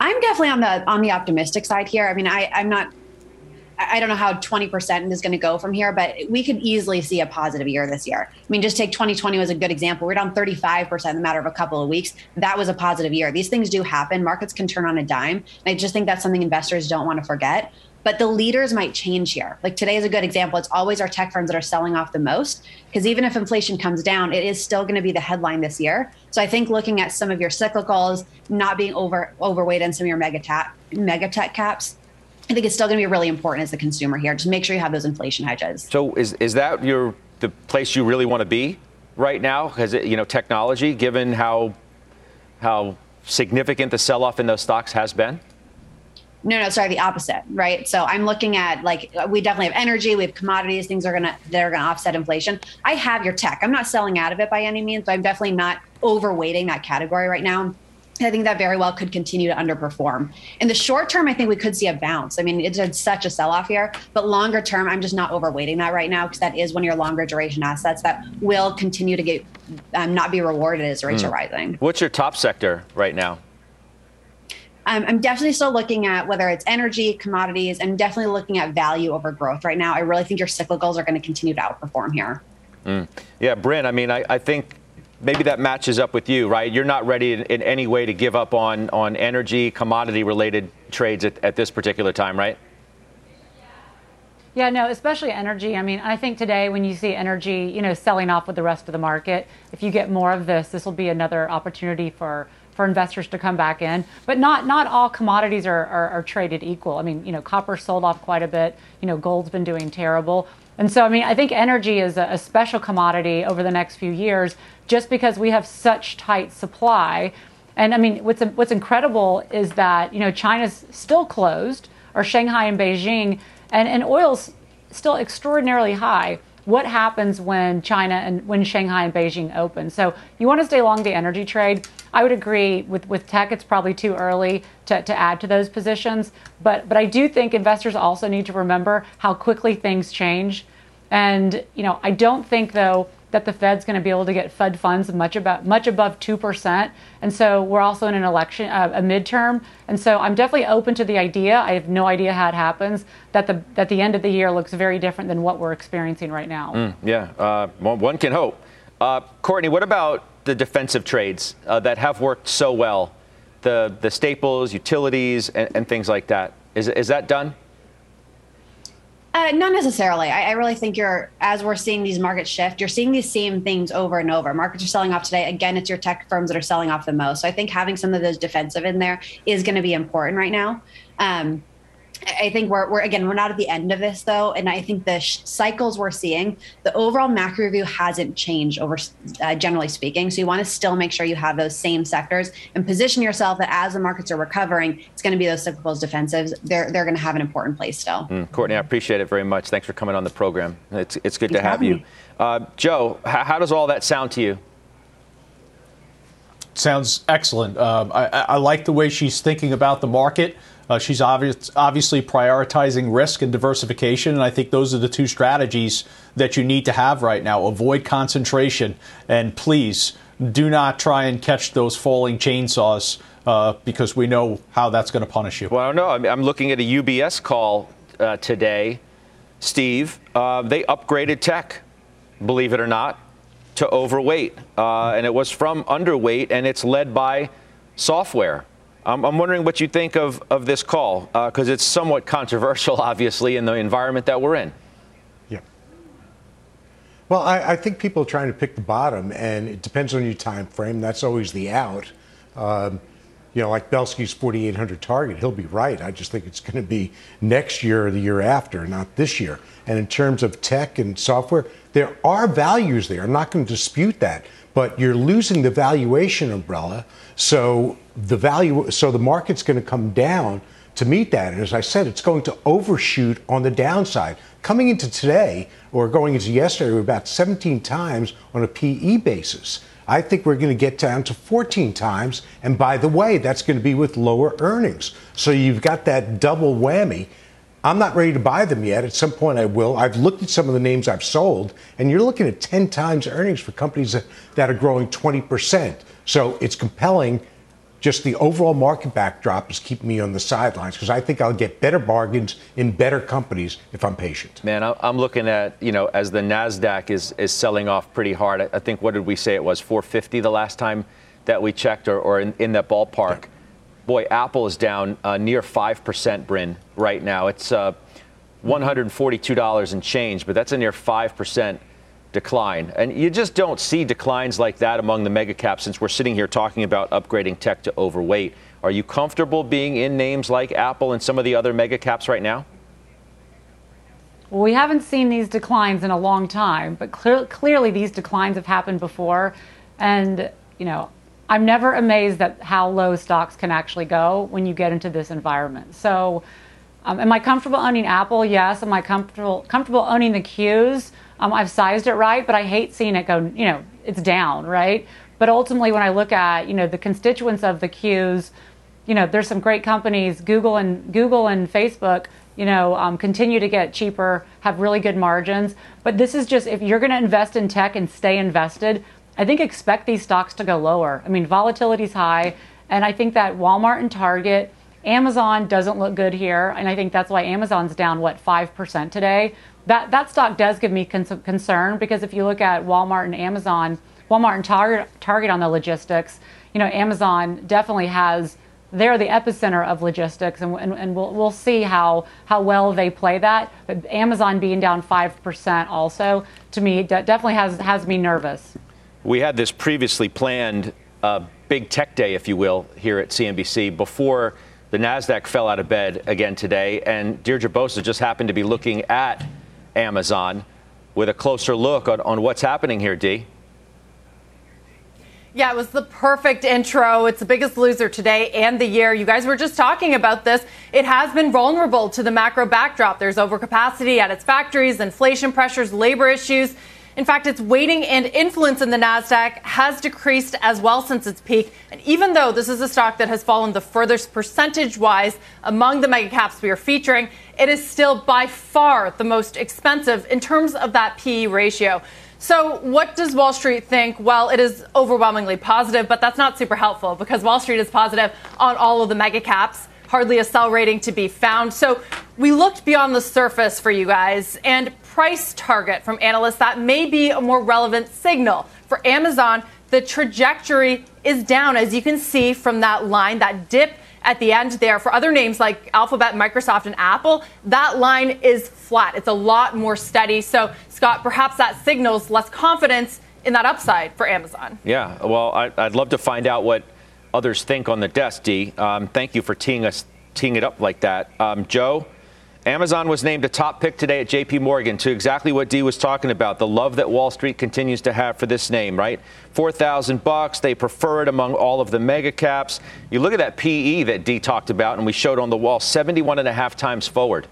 I'm definitely on the on the optimistic side here. I mean, I, I'm not. I don't know how 20% is going to go from here, but we could easily see a positive year this year. I mean, just take 2020 as a good example. We're down 35% in the matter of a couple of weeks. That was a positive year. These things do happen. Markets can turn on a dime. And I just think that's something investors don't want to forget but the leaders might change here. Like today is a good example. It's always our tech firms that are selling off the most because even if inflation comes down, it is still going to be the headline this year. So I think looking at some of your cyclicals, not being over overweight in some of your mega, tap, mega tech caps, I think it's still going to be really important as the consumer here. Just make sure you have those inflation hedges. So is is that your the place you really want to be right now? Because you know technology, given how how significant the sell off in those stocks has been. No, no, sorry, the opposite, right? So I'm looking at like we definitely have energy, we have commodities, things are gonna they're gonna offset inflation. I have your tech. I'm not selling out of it by any means, but I'm definitely not overweighting that category right now. I think that very well could continue to underperform. In the short term, I think we could see a bounce. I mean, it's such a sell off here, but longer term, I'm just not overweighting that right now because that is one of your longer duration assets that will continue to get um, not be rewarded as rates mm. are rising. What's your top sector right now? Um, I'm definitely still looking at whether it's energy, commodities, and definitely looking at value over growth right now. I really think your cyclicals are going to continue to outperform here. Mm. Yeah, Bryn, I mean, I, I, think maybe that matches up with you, right? You're not ready in, in any way to give up on, on energy, commodity related trades at, at this particular time, right? Yeah, no, especially energy. I mean, I think today when you see energy, you know, selling off with the rest of the market, if you get more of this, this will be another opportunity for for investors to come back in. But not not all commodities are, are, are traded equal. I mean, you know, copper sold off quite a bit. You know, gold's been doing terrible. And so, I mean, I think energy is a, a special commodity over the next few years just because we have such tight supply. And I mean, what's what's incredible is that you know China's still closed, or Shanghai and Beijing, and and oil's still extraordinarily high. What happens when China and when Shanghai and Beijing open? So you want to stay long the energy trade. I would agree with, with tech, it's probably too early to, to add to those positions. But, but I do think investors also need to remember how quickly things change. And, you know, I don't think, though, that the Fed's going to be able to get Fed funds much about much above two percent, and so we're also in an election, uh, a midterm, and so I'm definitely open to the idea. I have no idea how it happens that the that the end of the year looks very different than what we're experiencing right now. Mm, yeah, uh, one can hope. Uh, Courtney, what about the defensive trades uh, that have worked so well, the the staples, utilities, and, and things like that. Is is that done? Uh, not necessarily. I, I, really think you're, as we're seeing these markets shift, you're seeing these same things over and over. Markets are selling off today. Again, it's your tech firms that are selling off the most. So I think having some of those defensive in there is going to be important right now. Um, I think we're, we're again we're not at the end of this though, and I think the sh- cycles we're seeing, the overall macro view hasn't changed over uh, generally speaking. So you want to still make sure you have those same sectors and position yourself that as the markets are recovering, it's going to be those cyclicals defensives. They're they're going to have an important place still. Mm, Courtney, I appreciate it very much. Thanks for coming on the program. It's it's good Thanks to have you. Uh, Joe, h- how does all that sound to you? Sounds excellent. Um, I, I like the way she's thinking about the market. Uh, she's obvious, obviously prioritizing risk and diversification, and I think those are the two strategies that you need to have right now. Avoid concentration, and please do not try and catch those falling chainsaws uh, because we know how that's going to punish you. Well, I don't know. I'm looking at a UBS call uh, today, Steve. Uh, they upgraded tech, believe it or not, to overweight, uh, and it was from underweight, and it's led by software. Um, I'm wondering what you think of, of this call, because uh, it's somewhat controversial, obviously, in the environment that we're in. Yeah. Well, I, I, think people are trying to pick the bottom, and it depends on your time frame. That's always the out. Um, you know, like Belski's 4,800 target, he'll be right. I just think it's going to be next year or the year after, not this year. And in terms of tech and software, there are values there. I'm not going to dispute that, but you're losing the valuation umbrella. So the value, so the market's going to come down to meet that. And as I said, it's going to overshoot on the downside. Coming into today or going into yesterday, we're about 17 times on a PE basis. I think we're going to get down to 14 times. And by the way, that's going to be with lower earnings. So you've got that double whammy. I'm not ready to buy them yet. At some point, I will. I've looked at some of the names I've sold, and you're looking at 10 times earnings for companies that, are growing 20%. So it's compelling just the overall market backdrop is keeping me on the sidelines because I think I'll get better bargains in better companies if I'm patient. Man, I'm looking at, you know, as the NASDAQ is, is selling off pretty hard. I think, what did we say it was, 450 the last time that we checked or, or in, in that ballpark? Yeah. Boy, Apple is down uh, near 5%, Bryn, right now. It's uh, $142 and change, but that's a near 5% decline. And you just don't see declines like that among the mega caps since we're sitting here talking about upgrading tech to overweight. Are you comfortable being in names like Apple and some of the other mega caps right now? Well, we haven't seen these declines in a long time, but clear, clearly these declines have happened before. And, you know, I'm never amazed at how low stocks can actually go when you get into this environment. So, um, am I comfortable owning Apple? Yes. Am I comfortable comfortable owning the Qs? Um, I've sized it right, but I hate seeing it go, you know, it's down, right? But ultimately, when I look at, you know, the constituents of the Qs, you know, there's some great companies, Google and Google and Facebook, you know, um, continue to get cheaper, have really good margins. But this is just if you're going to invest in tech and stay invested, I think expect these stocks to go lower. I mean, volatility is high, and I think that Walmart and Target, Amazon doesn't look good here, and I think that's why Amazon's down what five percent today that that stock does give me con- concern because if you look at Walmart and Amazon, Walmart and Target, Target on the logistics, you know, Amazon definitely has they're the epicenter of logistics, and, and, and, we'll, we'll see how, how well they play that. But Amazon being down 5% also, to me, de- definitely has, has me nervous. We had this previously planned uh, big tech day, if you will, here at CNBC before the NASDAQ fell out of bed again today. And Deirdre Bosa just happened to be looking at Amazon with a closer look on, on what's happening here, Dee. Yeah, it was the perfect intro. It's the biggest loser today and the year. You guys were just talking about this. It has been vulnerable to the macro backdrop. There's overcapacity at its factories, inflation pressures, labor issues. In fact, its weighting and influence in the NASDAQ has decreased as well since its peak. And even though this is a stock that has fallen the furthest percentage wise among the mega caps we are featuring, it is still by far the most expensive in terms of that PE ratio. So, what does Wall Street think? Well, it is overwhelmingly positive, but that's not super helpful because Wall Street is positive on all of the mega caps. Hardly a sell rating to be found. So, we looked beyond the surface for you guys, and price target from analysts that may be a more relevant signal. For Amazon, the trajectory is down, as you can see from that line, that dip at the end there. For other names like Alphabet, Microsoft, and Apple, that line is flat. It's a lot more steady. So, Scott, perhaps that signals less confidence in that upside for Amazon. Yeah, well, I, would love to find out what others think on the desk, Dee. Um, thank you for teeing us teeing it up like that. Um, Joe, Amazon was named a top pick today at JP Morgan to exactly what Dee was talking about, the love that Wall Street continues to have for this name, right? 4,000 bucks, they prefer it among all of the mega caps. You look at that PE that Dee talked about and we showed on the wall, 71 and a half times forward.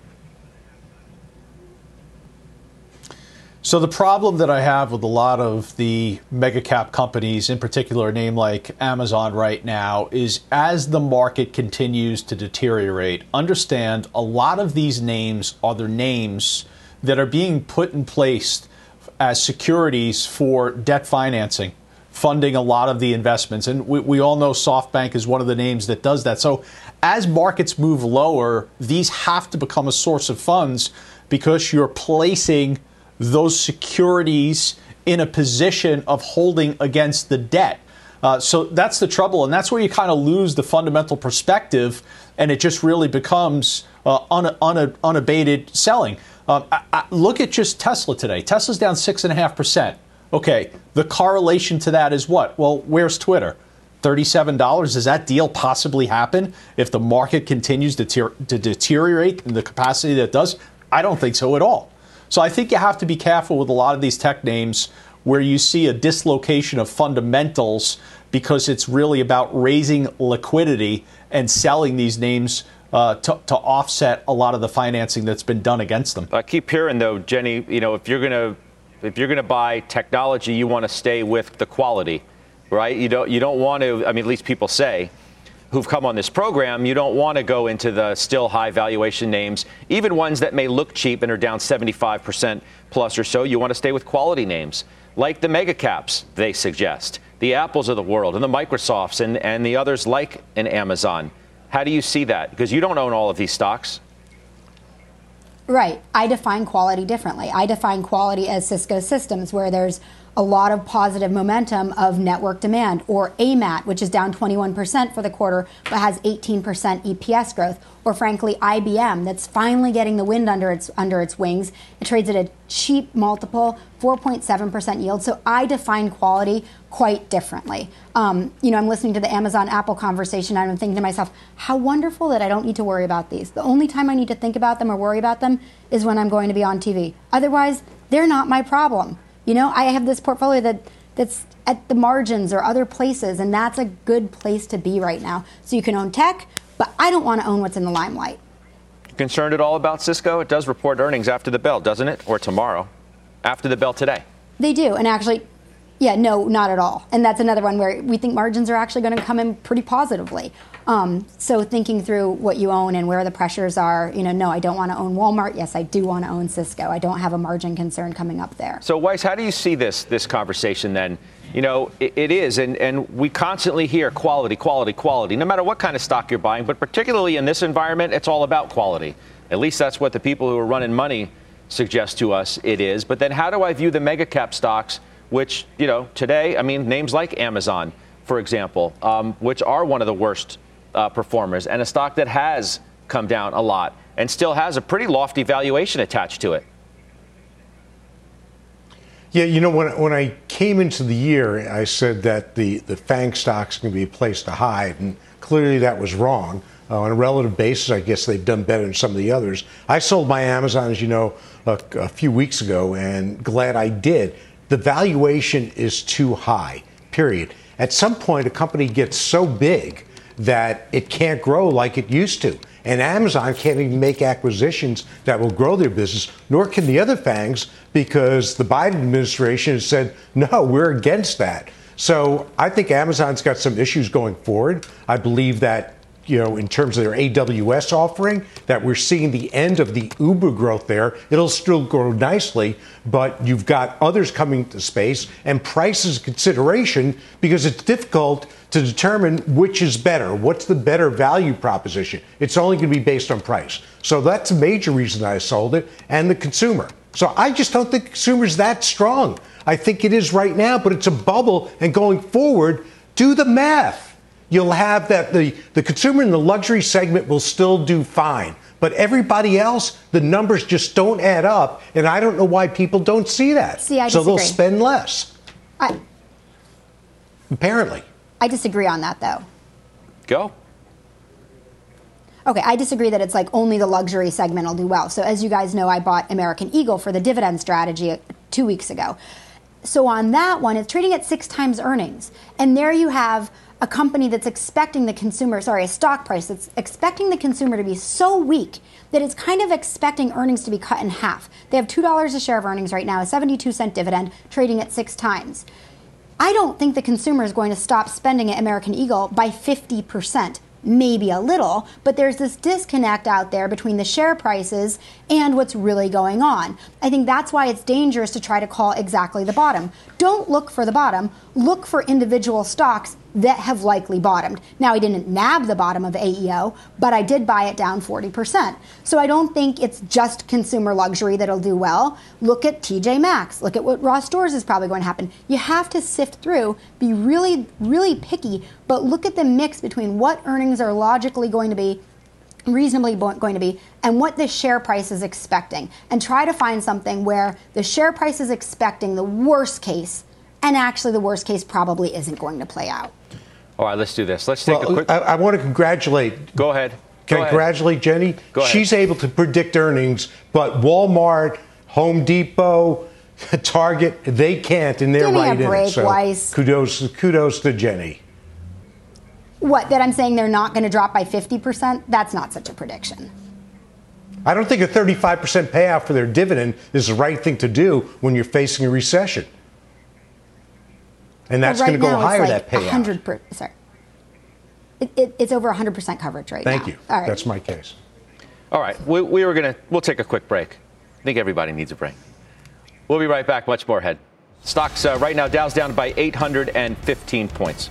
So the problem that I have with a lot of the mega cap companies, in particular a name like Amazon right now, is as the market continues to deteriorate, understand a lot of these names are the names that are being put in place as securities for debt financing, funding a lot of the investments. And we, we all know SoftBank is one of the names that does that. So as markets move lower, these have to become a source of funds because you're placing – those securities in a position of holding against the debt. Uh, so that's the trouble, and that's where you kind of lose the fundamental perspective, and it just really becomes uh, un- un- unabated selling. Um, I, I look at just Tesla today. Tesla's down six and a half percent. Okay, the correlation to that is what? Well, where's Twitter? $37. Does that deal possibly happen if the market continues to, ter- to deteriorate in the capacity that it does? I don't think so at all. So I think you have to be careful with a lot of these tech names where you see a dislocation of fundamentals because it's really about raising liquidity and selling these names uh, to, to, offset a lot of the financing that's been done against them. I keep hearing though, Jenny, you know, if you're going to if you're going to buy technology, you want to stay with the quality, right? You don't you don't want to. I mean, at least people say who've come on this program, you don't want to go into the still high valuation names, even ones that may look cheap and are down 75% plus or so. You want to stay with quality names like the mega caps, they suggest, the Apples of the world, and the Microsofts, and, and the others like an Amazon. How do you see that? Because you don't own all of these stocks. Right. I define quality differently. I define quality as Cisco systems, where there's a lot of positive momentum of network demand, or AMAT, which is down 21% for the quarter but has 18% EPS growth, or frankly IBM, that's finally getting the wind under its under its wings. It trades at a cheap multiple, 4.7% yield. So I define quality quite differently. Um, you know, I'm listening to the Amazon Apple conversation, and I'm thinking to myself, how wonderful that I don't need to worry about these. The only time I need to think about them or worry about them is when I'm going to be on TV. Otherwise, they're not my problem. You know, I have this portfolio that that's at the margins or other places, and that's a good place to be right now. So you can own tech, but I don't want to own what's in the limelight. Concerned at all about Cisco? It does report earnings after the bell, doesn't it? Or tomorrow? After the bell today? They do. And actually, yeah, no, not at all. And that's another one where we think margins are actually going to come in pretty positively. Um, so thinking through what you own and where the pressures are, you know, no, I don't want to own Walmart. Yes, I do want to own Cisco. I don't have a margin concern coming up there. So Weiss, how do you see this this conversation then? You know, it, it is, and, and we constantly hear quality, quality, quality, no matter what kind of stock you're buying, but particularly in this environment, it's all about quality. At least that's what the people who are running money suggest to us it is. But then how do I view the mega cap stocks, which, you know, today, I mean, names like Amazon, for example, um, which are one of the worst uh, performers and a stock that has come down a lot and still has a pretty lofty valuation attached to it. Yeah, you know, when, when I came into the year, I said that the, the FANG stocks can be a place to hide, and clearly that was wrong. Uh, on a relative basis, I guess they've done better than some of the others. I sold my Amazon, as you know, a, a few weeks ago, and glad I did. The valuation is too high, period. At some point, a company gets so big that it can't grow like it used to. And Amazon can't even make acquisitions that will grow their business, nor can the other FANGs, because the Biden administration has said, no, we're against that. So I think Amazon's got some issues going forward. I believe that you know, in terms of their AWS offering, that we're seeing the end of the Uber growth there. It'll still grow nicely, but you've got others coming to space, and price is a consideration because it's difficult to determine which is better. What's the better value proposition? It's only going to be based on price. So that's a major reason I sold it, and the consumer. So I just don't think consumer's that strong. I think it is right now, but it's a bubble, and going forward, do the math you'll have that the, the consumer in the luxury segment will still do fine. But everybody else, the numbers just don't add up. And I don't know why people don't see that. See, so they'll spend less. I, Apparently. I disagree on that, though. Go. Okay, I disagree that it's like only the luxury segment will do well. So, as you guys know, I bought American Eagle for the dividend strategy uh, two weeks ago. So, on that one, it's trading at six times earnings. And there you have a company that's expecting the consumer, sorry, a stock price that's expecting the consumer to be so weak that it's kind of expecting earnings to be cut in half. They have $2 a share of earnings right now, a 72 cent dividend, trading at six times. I don't think the consumer is going to stop spending at American Eagle by 50%. Maybe a little, but there's this disconnect out there between the share prices and what's really going on. I think that's why it's dangerous to try to call exactly the bottom. Don't look for the bottom, look for individual stocks that have likely bottomed. Now, I didn't nab the bottom of AEO, but I did buy it down 40%. So I don't think it's just consumer luxury that'll do well. Look at TJ Maxx. Look at what Ross Stores is probably going to happen. You have to sift through, be really, really picky, but look at the mix between what earnings are logically going to be reasonably going to be and what the share price is expecting and try to find something where the share price is expecting the worst case and actually the worst case probably isn't going to play out all right let's do this let's take well, a quick I, I, want to congratulate go ahead can go I ahead. congratulate jenny go ahead. she's able to predict earnings but walmart home depot target they can't and they're Give me right a break, in it so Weiss. kudos kudos to jenny what that i'm saying they're not going to drop by 50% that's not such a prediction I don't think a 35% payout for their dividend is the right thing to do when you're facing a recession. And that's well, going right to go now, higher, it's that like payout. 100 per, sorry. It, it, it's over 100% coverage right Thank now. you. all right. That's my case. all right we, we were going to we'll take a quick break. I think everybody needs a break. We'll be right back. Much more ahead. Stocks uh, right now dow's down by 815 points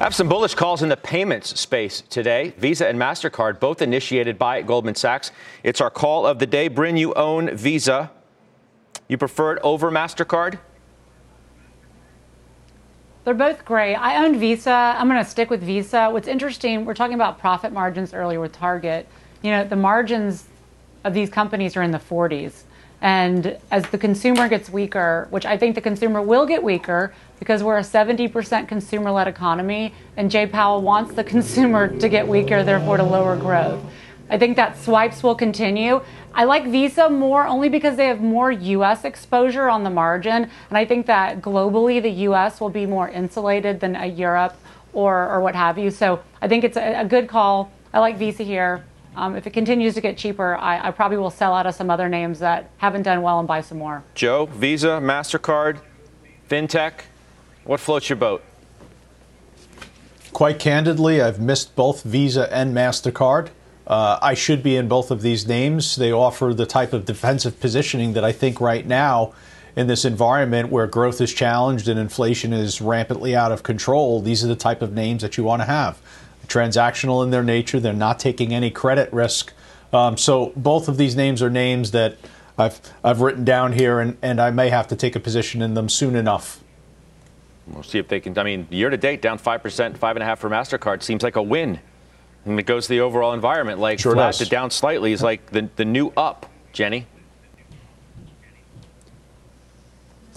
I have some bullish calls in the payments space today. Visa and MasterCard, both initiated by Goldman Sachs. It's our call of the day. Bryn, you own Visa. You prefer it over MasterCard? They're both great. I own Visa. I'm going to stick with Visa. What's interesting, we're talking about profit margins earlier with Target. You know, the margins of these companies are in the 40s. And as the consumer gets weaker, which I think the consumer will get weaker because we're a 70% consumer led economy, and Jay Powell wants the consumer to get weaker, therefore to lower growth. I think that swipes will continue. I like Visa more only because they have more US exposure on the margin. And I think that globally, the US will be more insulated than Europe or, or what have you. So I think it's a, a good call. I like Visa here. Um, if it continues to get cheaper, I, I probably will sell out of some other names that haven't done well and buy some more. Joe, Visa, MasterCard, FinTech, what floats your boat? Quite candidly, I've missed both Visa and MasterCard. Uh, I should be in both of these names. They offer the type of defensive positioning that I think right now, in this environment where growth is challenged and inflation is rampantly out of control, these are the type of names that you want to have. Transactional in their nature, they're not taking any credit risk. Um, so both of these names are names that I've I've written down here, and, and I may have to take a position in them soon enough. We'll see if they can. I mean, year to date, down five percent, 5.5 for Mastercard seems like a win. And it goes to the overall environment. Like sure flat does. to down slightly is like the the new up. Jenny.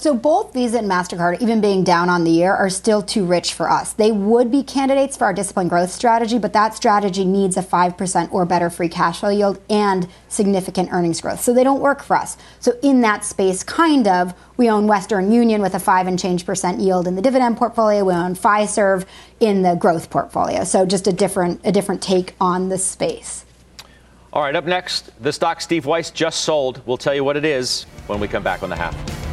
So both Visa and MasterCard, even being down on the year, are still too rich for us. They would be candidates for our disciplined growth strategy, but that strategy needs a 5% or better free cash flow yield and significant earnings growth. So they don't work for us. So in that space, kind of, we own Western Union with a 5 and change percent yield in the dividend portfolio. We own Fiserv in the growth portfolio. So just a different a different take on the space. All right, up next, the stock Steve Weiss just sold. We'll tell you what it is when we come back on the half.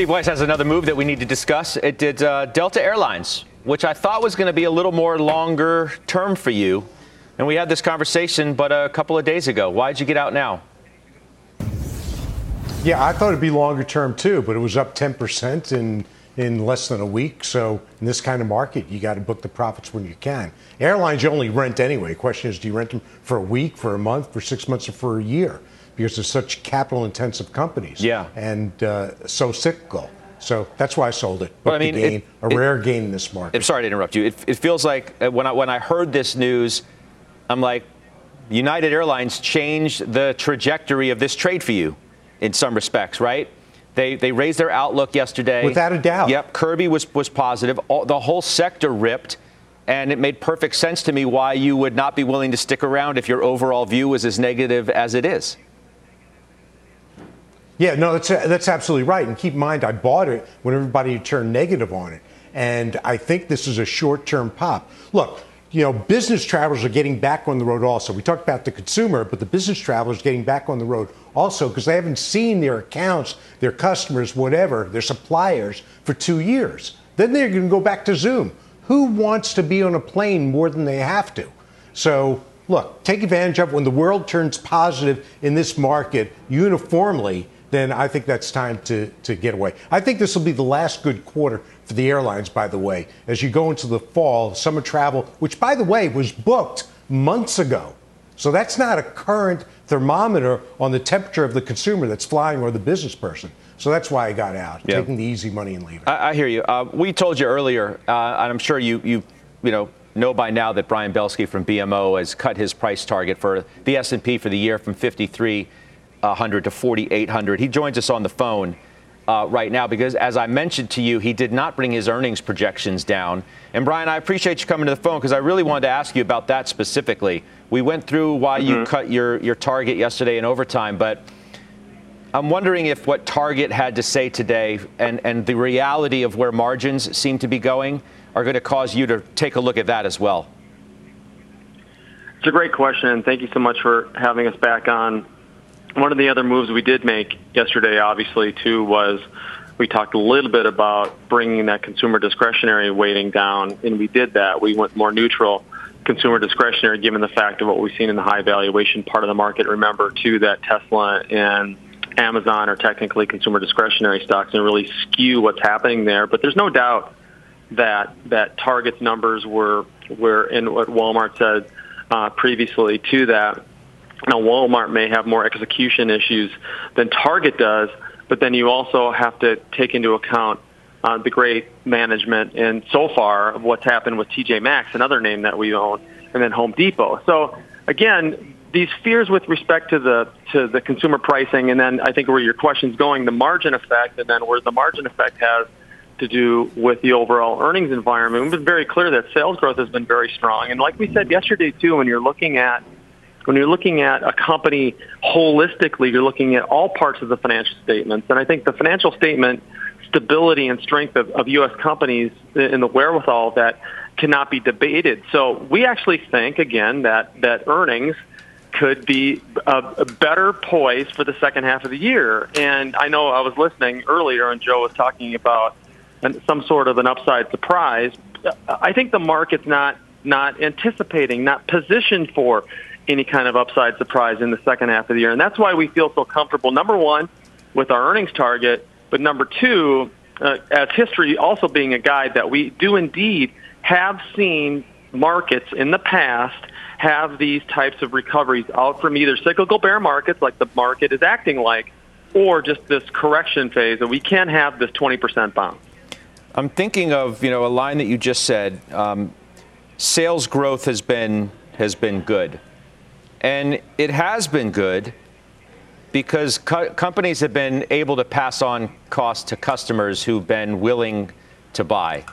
Steve Weiss has another move that we need to discuss. It did uh, Delta Airlines, which I thought was going to be a little more longer term for you. And we had this conversation, but a couple of days ago. Why'd you get out now? Yeah, I thought it'd be longer term too, but it was up 10% in in less than a week. So in this kind of market, you got to book the profits when you can. Airlines you only rent anyway. Question is, do you rent them for a week, for a month, for six months, or for a year? Because they're such capital-intensive companies. Yeah. And uh, so cyclical. So that's why I sold it. But I mean, a gain, it- a it- rare gain in this market. I'm sorry to interrupt you. It, it feels like uh, when I, when I heard this news, I'm like, United Airlines changed the trajectory of this trade for you in some respects, right? They, they raised their outlook yesterday. Without a doubt. Yep, Kirby was, was positive. All, the whole sector ripped, and it made perfect sense to me why you would not be willing to stick around if your overall view was as negative as it is. Yeah, no, that's that's absolutely right. And keep in mind, I bought it when everybody turned negative on it, and I think this is a short-term pop. Look, you know, business travelers are getting back on the road also. We talked about the consumer, but the business travelers getting back on the road also because they haven't seen their accounts, their customers, whatever, their suppliers for two years. Then they're going to go back to Zoom. Who wants to be on a plane more than they have to? So look, take advantage of when the world turns positive in this market uniformly. Then I think that's time to, to get away. I think this will be the last good quarter for the airlines, by the way, as you go into the fall, summer travel, which, by the way, was booked months ago. So that's not a current thermometer on the temperature of the consumer that's flying or the business person. So that's why I got out, Yeah. taking the easy money and leaving. I, I hear you. Uh, we told you earlier, uh, and I'm sure you, you, you know, know by now that Brian Belski from BMO has cut his price target for the S&P for the year from 5,300 to 4,800. He joins us on the phone uh, right now because, as I mentioned to you, he did not bring his earnings projections down. And Brian, I appreciate you coming to the phone because I really wanted to ask you about that specifically. We went through why mm-hmm. you cut your your target yesterday in overtime, but I'm wondering if what Target had to say today and, and the reality of where margins seem to be going are going to cause you to take a look at that as well. It's a great question. Thank you so much for having us back on. One of the other moves we did make yesterday, obviously, too, was we talked a little bit about bringing that consumer discretionary weighting down, and we did that. We went more neutral consumer discretionary given the fact of what we've seen in the high valuation part of the market. Remember, too, that Tesla and Amazon are technically consumer discretionary stocks and really skew what's happening there. But there's no doubt that that Target's numbers were were in what Walmart said uh, previously to that. Now Walmart may have more execution issues than Target does, but then you also have to take into account uh, the great management and so far of what's happened with TJ Maxx, another name that we own, and then Home Depot. So again, these fears with respect to the to the consumer pricing, and then I think where your question is going, the margin effect, and then where the margin effect has to do with the overall earnings environment. We've been very clear that sales growth has been very strong, and like we said yesterday too, when you're looking at when you're looking at a company holistically, you're looking at all parts of the financial statements, and I think the financial statement stability and strength of, of U.S. companies and the wherewithal that cannot be debated. So we actually think again that that earnings could be a, better poise for the second half of the year. And I know I was listening earlier, and Joe was talking about some sort of an upside surprise. I think the market's not not anticipating, not positioned for any kind of upside surprise in the second half of the year, and that's why we feel so comfortable. Number one, with our earnings target, but number two, uh, as history also being a guide that we do indeed have seen markets in the past have these types of recoveries out from either cyclical bear markets, like the market is acting like, or just this correction phase, and we can have this 20% bounce. I'm thinking of you know a line that you just said. Um, sales growth has been has been good, and it has been good because co- companies have been able to pass on costs to customers who've been willing to buy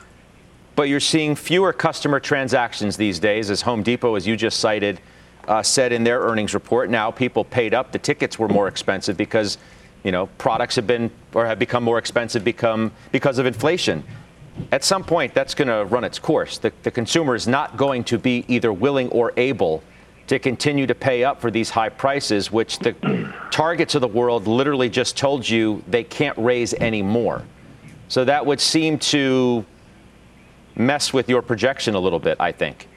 but you're seeing fewer customer transactions these days, as Home Depot, as you just cited, uh, said in their earnings report. Now people paid up. The tickets were more expensive because, you know, products have been or have become more expensive become because of inflation. At some point, that's going to run its course. The, the consumer is not going to be either willing or able to continue to pay up for these high prices, which the targets of the world literally just told you they can't raise any more. So that would seem to mess with your projection a little bit, I think.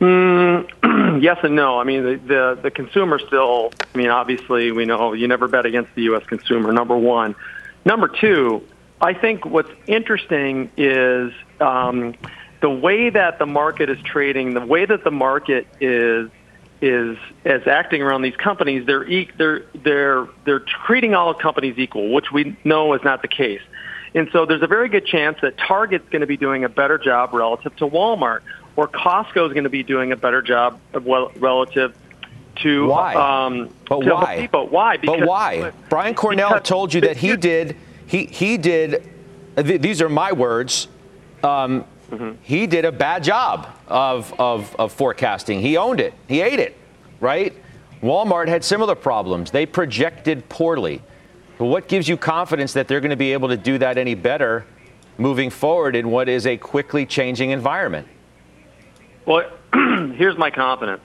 Mm, yes and no. I mean, the, the, the consumer still, I mean, obviously, we know you never bet against the U.S. consumer, number one. Number two, I think what's interesting is um, the way that the market is trading, the way that the market is is is acting around these companies. They're they're they're they're treating all companies equal, which we know is not the case. And so there's a very good chance that Target's going to be doing a better job relative to Walmart, or Costco is going to be doing a better job well, relative to why? Um, but to why? Depot. Why? Because, but why? Brian Cornell told you that he did. He he did. Th- these are my words. Um, mm-hmm. He did a bad job of, of of forecasting. He owned it. He ate it. Right. Walmart had similar problems. They projected poorly. But what gives you confidence that they're going to be able to do that any better moving forward in what is a quickly changing environment? Well, here's my confidence.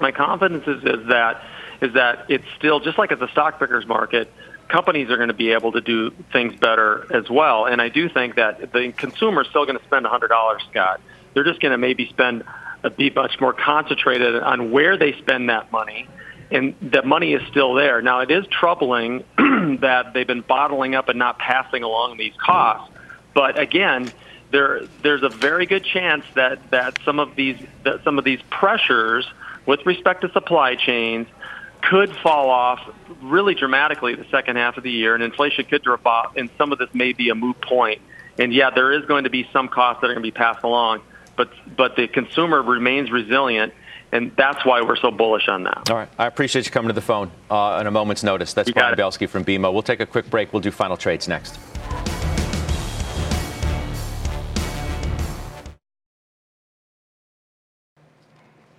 My confidence is, is that is that it's still just like at the stock pickers market, companies are going to be able to do things better as well. And I do think that the consumer is still going to spend $100, Scott. They're just going to maybe spend uh, be much more concentrated on where they spend that money and that money is still there. Now, it is troubling that they've been bottling up and not passing along these costs. But again, there there's a very good chance that that some of these that some of these pressures with respect to supply chains could fall off really dramatically the second half of the year, and inflation could drop off, and some of this may be a moot point. And yeah, there is going to be some costs that are going to be passed along, but but the consumer remains resilient. And that's why we're so bullish on that. All right. I appreciate you coming to the phone uh, on a moment's notice. That's Brian Belski from BMO. We'll take a quick break. We'll do final trades next.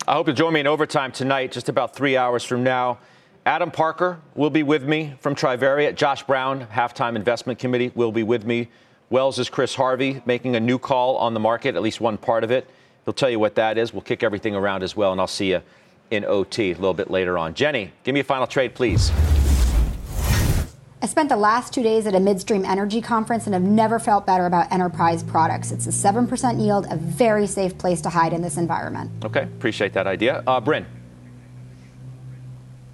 I hope you'll join me in overtime tonight, just about three hours from now. Adam Parker will be with me from Trivariate. Josh Brown, halftime investment committee, will be with me. Wells is Chris Harvey making a new call on the market, at least one part of it. He'll tell you what that is. We'll kick everything around as well, and I'll see you in OT a little bit later on. Jenny, give me a final trade, please. I spent the last two days at a midstream energy conference and have never felt better about enterprise products. It's a 7% yield, a very safe place to hide in this environment. Okay, appreciate that idea. Uh, Bryn.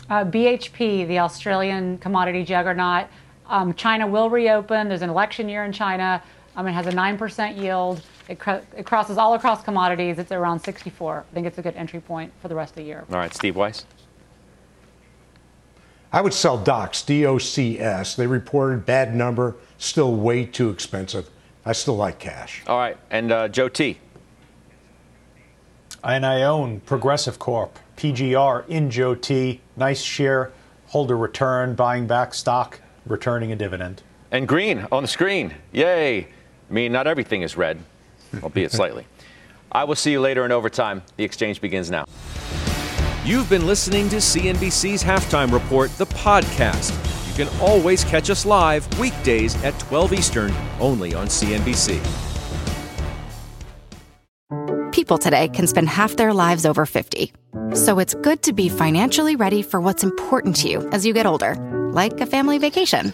Uh, BHP, the Australian commodity juggernaut. Um, China will reopen. There's an election year in China. Um, it has a 9% yield. It, cr- it, crosses all across commodities. It's around 64. I think it's a good entry point for the rest of the year. All right, Steve Weiss. I would sell Docs, D O C S. They reported bad number, still way too expensive. I still like cash. All right, and uh, Joe T. And I own Progressive Corp, PGR in Joe T. Nice share, holder return, buying back stock, returning a dividend. And green on the screen. Yay. I mean, not everything is red, albeit slightly. I will see you later in overtime. The exchange begins now. You've been listening to CNBC's Halftime Report, the podcast. You can always catch us live weekdays at 12 Eastern, only on CNBC. People today can spend half their lives over 50. So it's good to be financially ready for what's important to you as you get older, like a family vacation.